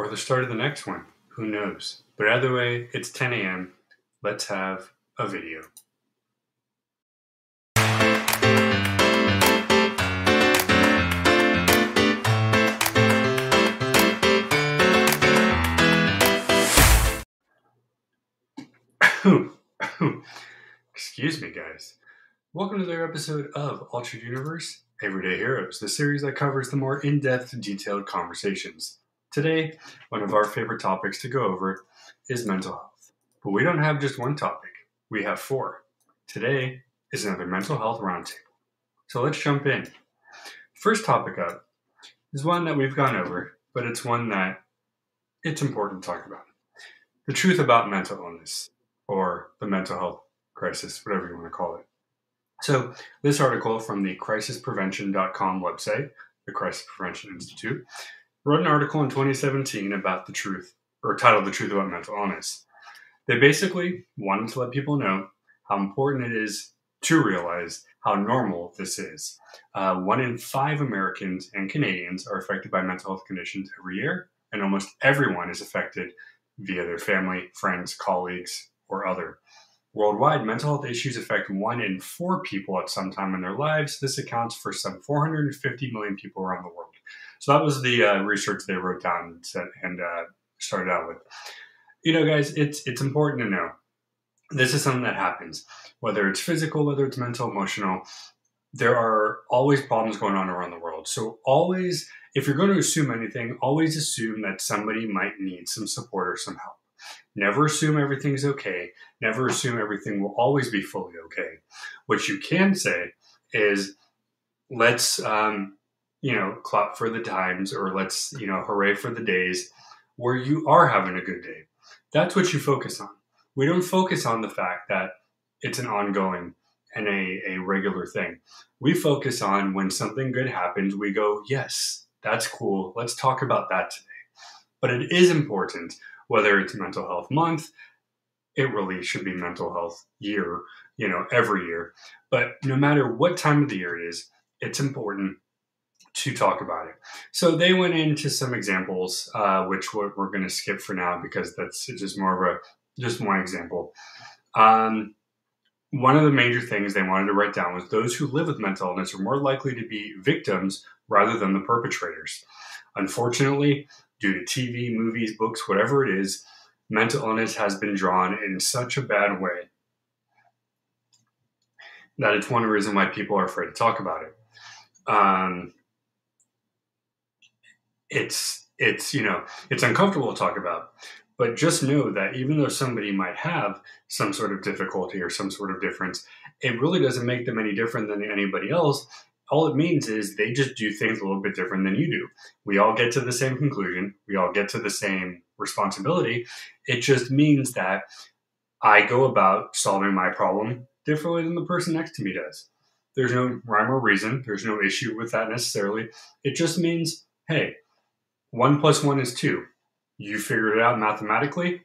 or the start of the next one. Who knows? But either way, it's 10 a.m. Let's have a video. Excuse me, guys. Welcome to another episode of Altered Universe Everyday Heroes, the series that covers the more in depth, detailed conversations. Today, one of our favorite topics to go over is mental health. But we don't have just one topic, we have four. Today is another mental health roundtable. So let's jump in. First topic up is one that we've gone over, but it's one that it's important to talk about. The truth about mental illness or the mental health crisis, whatever you want to call it. So, this article from the crisisprevention.com website, the Crisis Prevention Institute, wrote an article in 2017 about the truth, or titled The Truth About Mental Illness. They basically wanted to let people know how important it is to realize how normal this is. Uh, one in five Americans and Canadians are affected by mental health conditions every year, and almost everyone is affected via their family, friends, colleagues, or other. Worldwide, mental health issues affect one in four people at some time in their lives. This accounts for some 450 million people around the world. So that was the uh, research they wrote down and uh, started out with. You know, guys, it's it's important to know this is something that happens, whether it's physical, whether it's mental, emotional. There are always problems going on around the world. So always, if you're going to assume anything, always assume that somebody might need some support or some help. Never assume everything's okay. Never assume everything will always be fully okay. What you can say is, let's, um, you know, clap for the times or let's, you know, hooray for the days where you are having a good day. That's what you focus on. We don't focus on the fact that it's an ongoing and a, a regular thing. We focus on when something good happens, we go, yes, that's cool. Let's talk about that today. But it is important whether it's mental health month, it really should be mental health year, you know, every year. But no matter what time of the year it is, it's important to talk about it. So they went into some examples, uh, which we're, we're going to skip for now because that's just more of a just one example. Um, one of the major things they wanted to write down was those who live with mental illness are more likely to be victims rather than the perpetrators. Unfortunately, due to TV, movies, books, whatever it is, mental illness has been drawn in such a bad way that it's one reason why people are afraid to talk about it. Um, it's it's you know it's uncomfortable to talk about, but just know that even though somebody might have some sort of difficulty or some sort of difference, it really doesn't make them any different than anybody else all it means is they just do things a little bit different than you do. We all get to the same conclusion, we all get to the same responsibility. It just means that I go about solving my problem differently than the person next to me does. There's no rhyme or reason, there's no issue with that necessarily. It just means, hey, one plus one is two. You figured it out mathematically.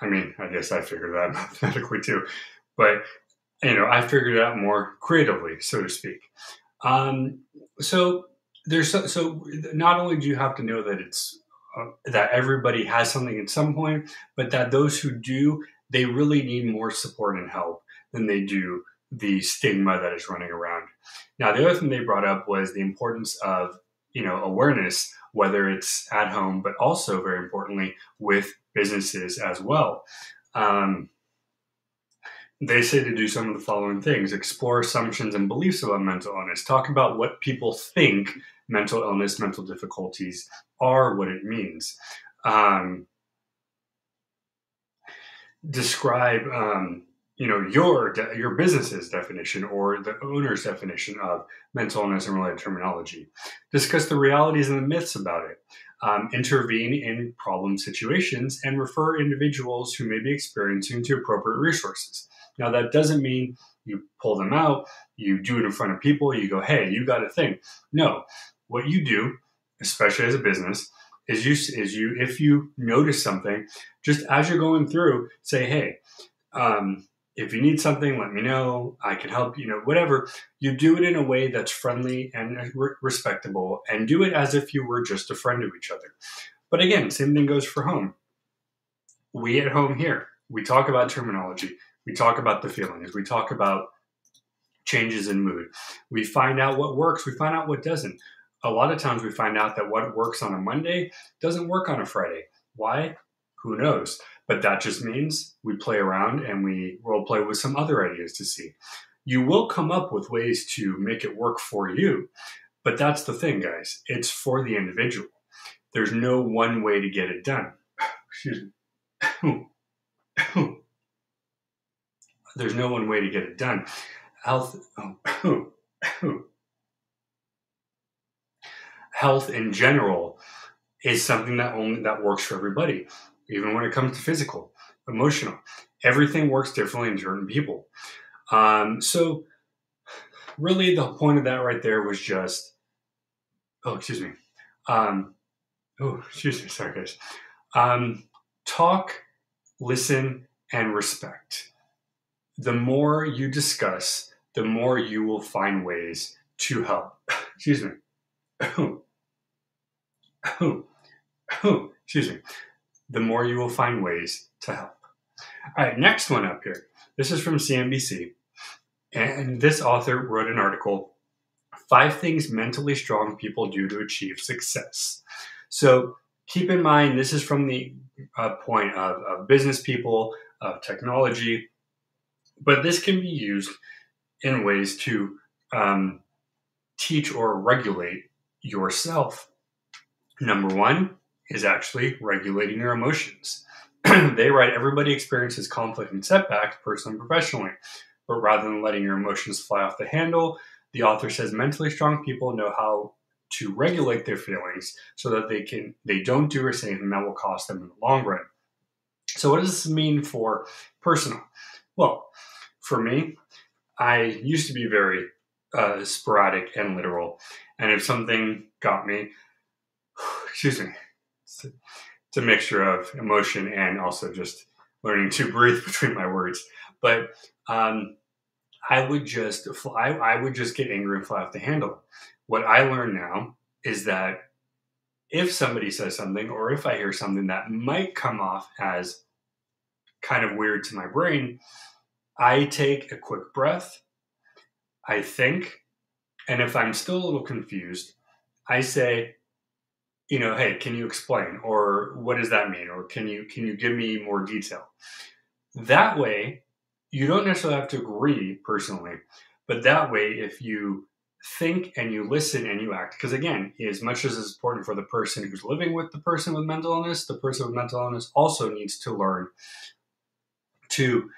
I mean, I guess I figured it out mathematically too. But you know, I figured it out more creatively, so to speak. Um, so there's so, so, not only do you have to know that it's uh, that everybody has something at some point, but that those who do, they really need more support and help than they do the stigma that is running around. Now, the other thing they brought up was the importance of you know awareness, whether it's at home, but also very importantly with businesses as well. Um, they say to do some of the following things explore assumptions and beliefs about mental illness, talk about what people think mental illness, mental difficulties are, what it means. Um, describe um, you know your your business's definition or the owner's definition of mental illness and related terminology. Discuss the realities and the myths about it. Um, intervene in problem situations and refer individuals who may be experiencing to appropriate resources. Now, that doesn't mean you pull them out, you do it in front of people, you go, hey, you got a thing. No, what you do, especially as a business, is you is you if you notice something, just as you're going through, say, hey, um, if you need something, let me know. I can help. You know, whatever. You do it in a way that's friendly and re- respectable, and do it as if you were just a friend to each other. But again, same thing goes for home. We at home here, we talk about terminology, we talk about the feelings, we talk about changes in mood. We find out what works, we find out what doesn't. A lot of times we find out that what works on a Monday doesn't work on a Friday. Why? Who knows? But that just means we play around and we role play with some other ideas to see. You will come up with ways to make it work for you. But that's the thing, guys. It's for the individual. There's no one way to get it done. Excuse me. There's no one way to get it done. Health, health in general is something that only that works for everybody even when it comes to physical, emotional. Everything works differently in certain people. Um, so, really, the point of that right there was just, oh, excuse me. Um, oh, excuse me. Sorry, guys. Um, talk, listen, and respect. The more you discuss, the more you will find ways to help. excuse me. Excuse me the more you will find ways to help. All right, next one up here. This is from CNBC. And this author wrote an article Five Things Mentally Strong People Do to Achieve Success. So keep in mind, this is from the uh, point of, of business people, of technology, but this can be used in ways to um, teach or regulate yourself. Number one, is actually regulating your emotions. they write everybody experiences conflict and setbacks, personally and professionally. But rather than letting your emotions fly off the handle, the author says mentally strong people know how to regulate their feelings so that they can they don't do or say anything that will cost them in the long run. So what does this mean for personal? Well, for me, I used to be very uh, sporadic and literal, and if something got me, excuse me, it's a mixture of emotion and also just learning to breathe between my words. But um, I would just fly, I would just get angry and fly off the handle. What I learn now is that if somebody says something or if I hear something that might come off as kind of weird to my brain, I take a quick breath, I think, and if I'm still a little confused, I say, you know, hey, can you explain or what does that mean or can you can you give me more detail? That way, you don't necessarily have to agree personally, but that way if you think and you listen and you act because again, as much as it's important for the person who's living with the person with mental illness, the person with mental illness also needs to learn to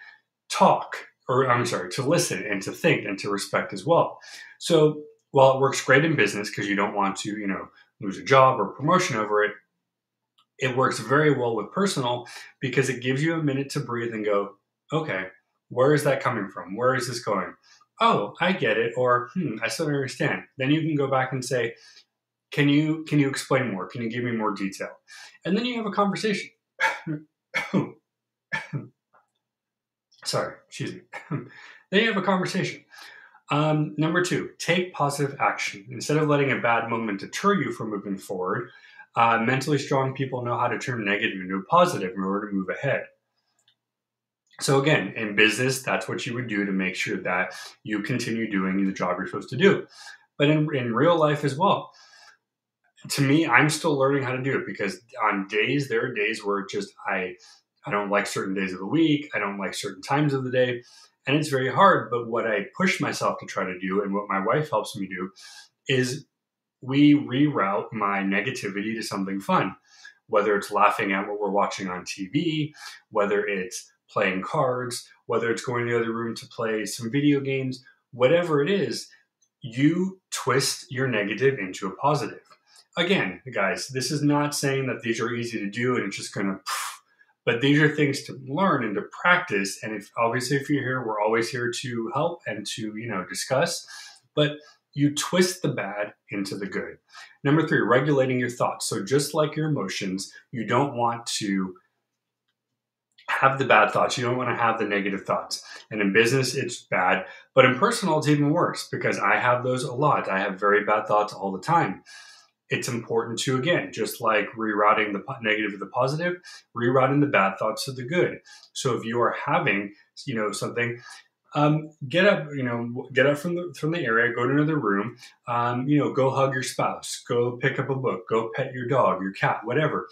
talk or I'm sorry, to listen and to think and to respect as well. So while it works great in business because you don't want to, you know, lose a job or promotion over it, it works very well with personal because it gives you a minute to breathe and go, okay, where is that coming from? Where is this going? Oh, I get it. Or, hmm, I still don't understand. Then you can go back and say, can you can you explain more? Can you give me more detail? And then you have a conversation. Sorry, excuse me. then you have a conversation. Um, number two, take positive action. Instead of letting a bad moment deter you from moving forward, uh, mentally strong people know how to turn negative into positive in order to move ahead. So, again, in business, that's what you would do to make sure that you continue doing the job you're supposed to do. But in, in real life as well, to me, I'm still learning how to do it because on days, there are days where just I, I don't like certain days of the week, I don't like certain times of the day and it's very hard. But what I push myself to try to do, and what my wife helps me do, is we reroute my negativity to something fun. Whether it's laughing at what we're watching on TV, whether it's playing cards, whether it's going to the other room to play some video games, whatever it is, you twist your negative into a positive. Again, guys, this is not saying that these are easy to do and it's just going to but these are things to learn and to practice. And if obviously if you're here, we're always here to help and to, you know, discuss. But you twist the bad into the good. Number three, regulating your thoughts. So just like your emotions, you don't want to have the bad thoughts. You don't want to have the negative thoughts. And in business, it's bad. But in personal, it's even worse because I have those a lot. I have very bad thoughts all the time. It's important to again just like rerouting the negative to the positive rerouting the bad thoughts to the good. So if you are having you know something um, get up you know get up from the from the area go to another room um, you know go hug your spouse go pick up a book go pet your dog your cat whatever.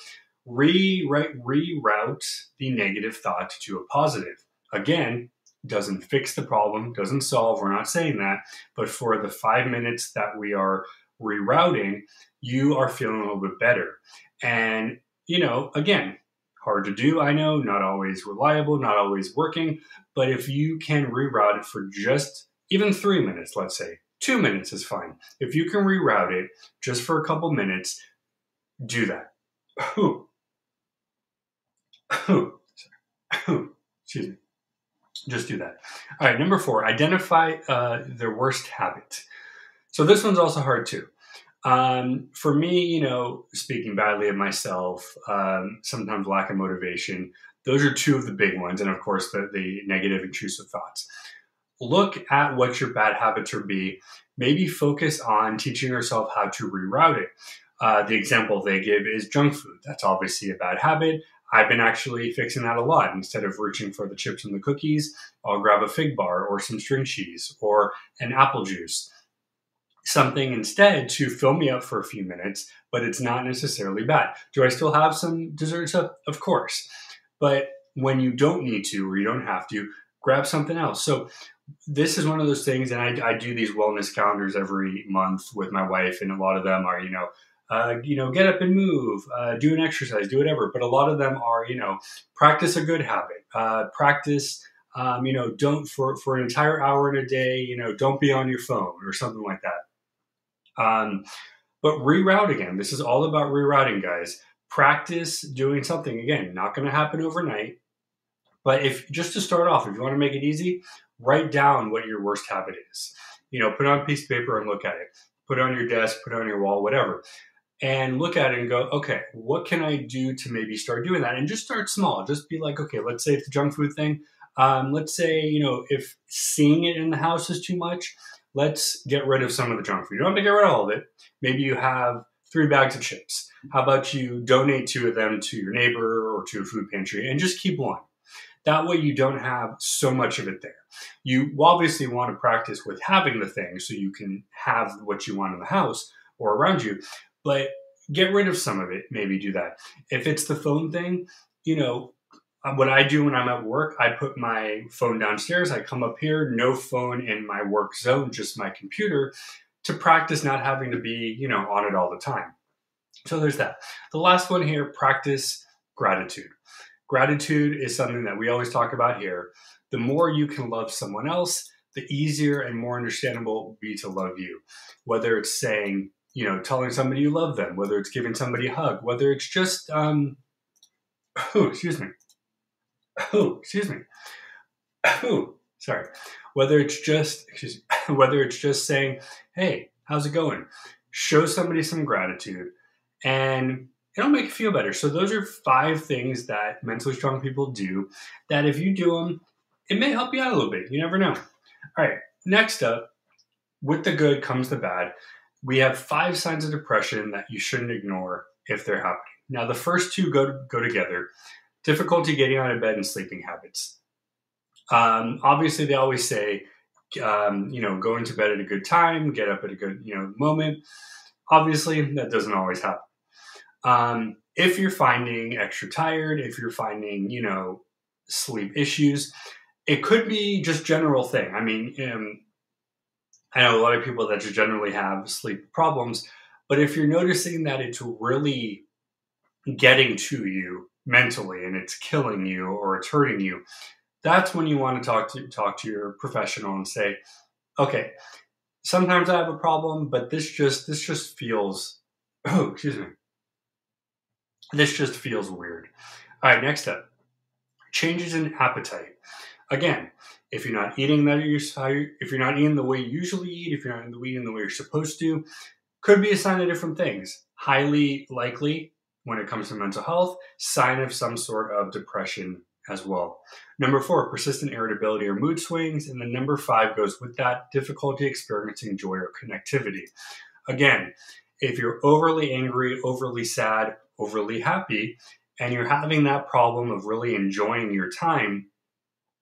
Rewrite reroute the negative thought to a positive. Again doesn't fix the problem doesn't solve we're not saying that but for the five minutes that we are rerouting you are feeling a little bit better. And, you know, again, hard to do, I know, not always reliable, not always working, but if you can reroute it for just even three minutes, let's say, two minutes is fine. If you can reroute it just for a couple minutes, do that. Excuse me. Just do that. All right, number four, identify uh, their worst habit. So this one's also hard too. Um, for me, you know, speaking badly of myself, um, sometimes lack of motivation, those are two of the big ones. And of course, the, the negative, intrusive thoughts. Look at what your bad habits are. be. Maybe focus on teaching yourself how to reroute it. Uh, the example they give is junk food. That's obviously a bad habit. I've been actually fixing that a lot. Instead of reaching for the chips and the cookies, I'll grab a fig bar or some string cheese or an apple juice something instead to fill me up for a few minutes, but it's not necessarily bad. Do I still have some desserts? Of course. But when you don't need to or you don't have to, grab something else. So this is one of those things, and I, I do these wellness calendars every month with my wife, and a lot of them are, you know, uh, you know, get up and move, uh, do an exercise, do whatever. But a lot of them are, you know, practice a good habit, uh, practice, um, you know, don't for for an entire hour in a day, you know, don't be on your phone or something like that. Um, but reroute again. This is all about rerouting, guys. Practice doing something again. Not going to happen overnight. But if just to start off, if you want to make it easy, write down what your worst habit is. You know, put on a piece of paper and look at it. Put it on your desk, put it on your wall, whatever. And look at it and go, okay, what can I do to maybe start doing that? And just start small. Just be like, okay, let's say it's the junk food thing. Um, let's say, you know, if seeing it in the house is too much, let's get rid of some of the junk food. You don't have to get rid of all of it. Maybe you have three bags of chips. How about you donate two of them to your neighbor or to a food pantry and just keep one? That way you don't have so much of it there. You obviously want to practice with having the thing so you can have what you want in the house or around you, but get rid of some of it. Maybe do that. If it's the phone thing, you know, what I do when I'm at work, I put my phone downstairs. I come up here, no phone in my work zone, just my computer to practice not having to be, you know, on it all the time. So there's that. The last one here, practice gratitude. Gratitude is something that we always talk about here. The more you can love someone else, the easier and more understandable it will be to love you. Whether it's saying, you know, telling somebody you love them, whether it's giving somebody a hug, whether it's just, um, oh, excuse me, oh, excuse me. Oh, sorry. Whether it's just excuse me, whether it's just saying, "Hey, how's it going?" Show somebody some gratitude, and it'll make you feel better. So those are five things that mentally strong people do. That if you do them, it may help you out a little bit. You never know. All right. Next up, with the good comes the bad. We have five signs of depression that you shouldn't ignore if they're happening. Now, the first two go go together difficulty getting out of bed and sleeping habits. Um, obviously, they always say, um, you know, going to bed at a good time, get up at a good, you know, moment. Obviously, that doesn't always happen. Um, if you're finding extra tired, if you're finding, you know, sleep issues, it could be just general thing. I mean, um, I know a lot of people that just generally have sleep problems, but if you're noticing that it's really getting to you mentally and it's killing you or it's hurting you, that's when you want to talk to talk to your professional and say, okay, sometimes I have a problem, but this just this just feels oh, excuse me. This just feels weird. All right, next up. Changes in appetite. Again, if you're not eating that you if you're not eating the way you usually eat, if you're not eating the way you're supposed to, could be a sign of different things. Highly likely when it comes to mental health, sign of some sort of depression as well. Number four, persistent irritability or mood swings. And then number five goes with that difficulty experiencing joy or connectivity. Again, if you're overly angry, overly sad, overly happy, and you're having that problem of really enjoying your time,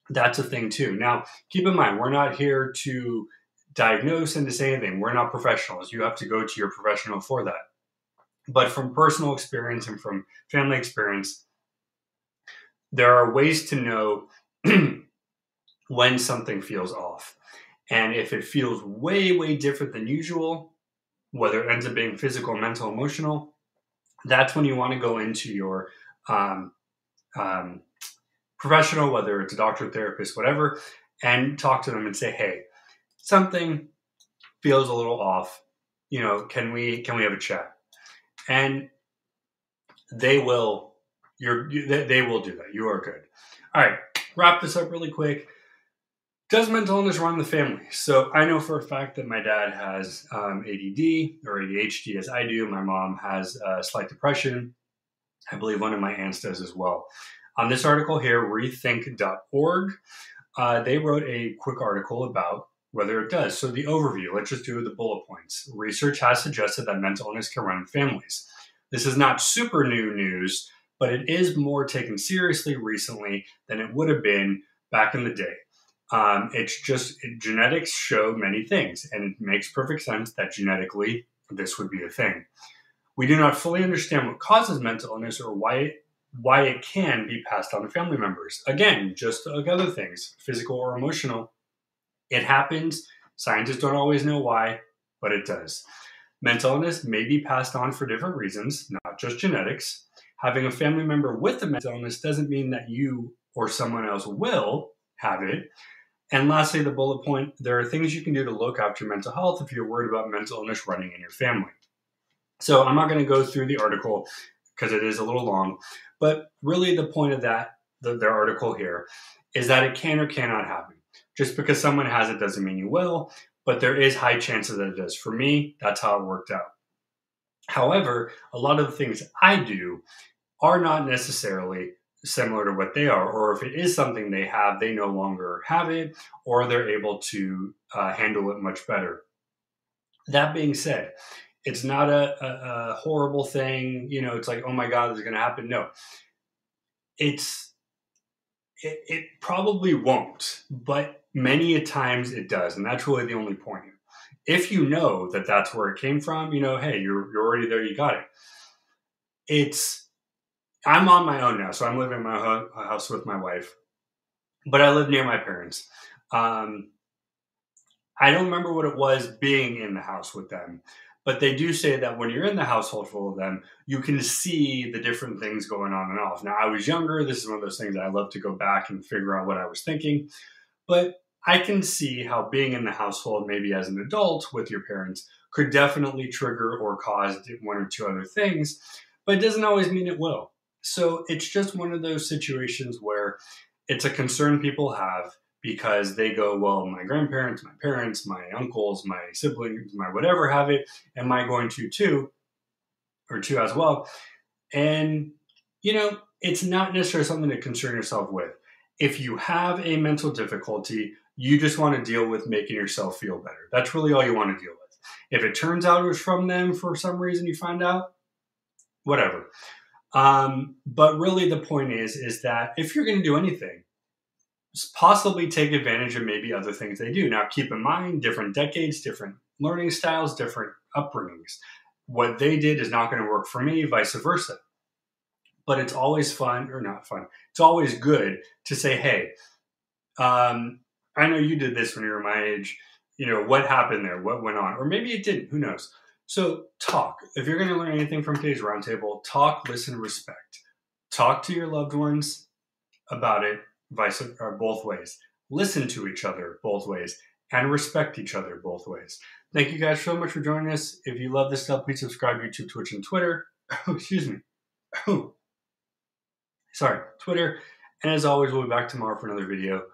that's a thing too. Now, keep in mind, we're not here to diagnose and to say anything. We're not professionals. You have to go to your professional for that. But from personal experience and from family experience, there are ways to know when something feels off. And if it feels way, way different than usual, whether it ends up being physical, mental, emotional, that's when you want to go into your um, um, professional, whether it's a doctor, therapist, whatever, and talk to them and say, hey, something feels a little off. You know, can we can we have a chat? And they will. You're they, will do that. You are good. All right, wrap this up really quick. Does mental illness run the family? So I know for a fact that my dad has um, ADD or ADHD, as I do. My mom has uh, slight depression. I believe one of my aunts does as well. On this article here, rethink.org, uh, they wrote a quick article about whether it does. So, the overview, let's just do the bullet points. Research has suggested that mental illness can run in families. This is not super new news, but it is more taken seriously recently than it would have been back in the day. Um, it's just it, genetics show many things, and it makes perfect sense that genetically this would be a thing. We do not fully understand what causes mental illness or why it, why it can be passed on to family members. Again, just like other things, physical or emotional, it happens. Scientists don't always know why, but it does. Mental illness may be passed on for different reasons, not just genetics. Having a family member with a mental illness doesn't mean that you or someone else will have it. And lastly, the bullet point there are things you can do to look after mental health if you're worried about mental illness running in your family. So I'm not going to go through the article because it is a little long, but really the point of that, the, their article here, is that it can or cannot happen. Just because someone has it doesn't mean you will, but there is high chances that it does. For me, that's how it worked out. However, a lot of the things I do are not necessarily similar to what they are, or if it is something they have, they no longer have it, or they're able to uh, handle it much better. That being said, it's not a, a, a horrible thing. You know, it's like, oh my God, this is going to happen. No, it's, it, it probably won't, but many a times it does. And that's really the only point. If you know that that's where it came from, you know, hey, you're, you're already there, you got it. It's, I'm on my own now. So I'm living in my house with my wife, but I live near my parents. Um, I don't remember what it was being in the house with them, but they do say that when you're in the household full of them, you can see the different things going on and off. Now, I was younger. This is one of those things I love to go back and figure out what I was thinking. But I can see how being in the household, maybe as an adult with your parents, could definitely trigger or cause one or two other things, but it doesn't always mean it will. So it's just one of those situations where it's a concern people have because they go, well, my grandparents, my parents, my uncles, my siblings, my whatever have it. Am I going to too? Or two as well? And, you know, it's not necessarily something to concern yourself with. If you have a mental difficulty, you just want to deal with making yourself feel better. That's really all you want to deal with. If it turns out it was from them for some reason you find out, whatever. Um, but really the point is, is that if you're going to do anything, possibly take advantage of maybe other things they do. Now, keep in mind, different decades, different learning styles, different upbringings. What they did is not going to work for me, vice versa. But it's always fun, or not fun, it's always good to say, hey, um, I know you did this when you were my age. You know, what happened there? What went on? Or maybe it didn't. Who knows? So, talk. If you're going to learn anything from today's roundtable, talk, listen, respect. Talk to your loved ones about it vice or both ways. Listen to each other both ways and respect each other both ways. Thank you guys so much for joining us. If you love this stuff, please subscribe YouTube, Twitch, and Twitter. excuse me. Sorry, Twitter. And as always, we'll be back tomorrow for another video.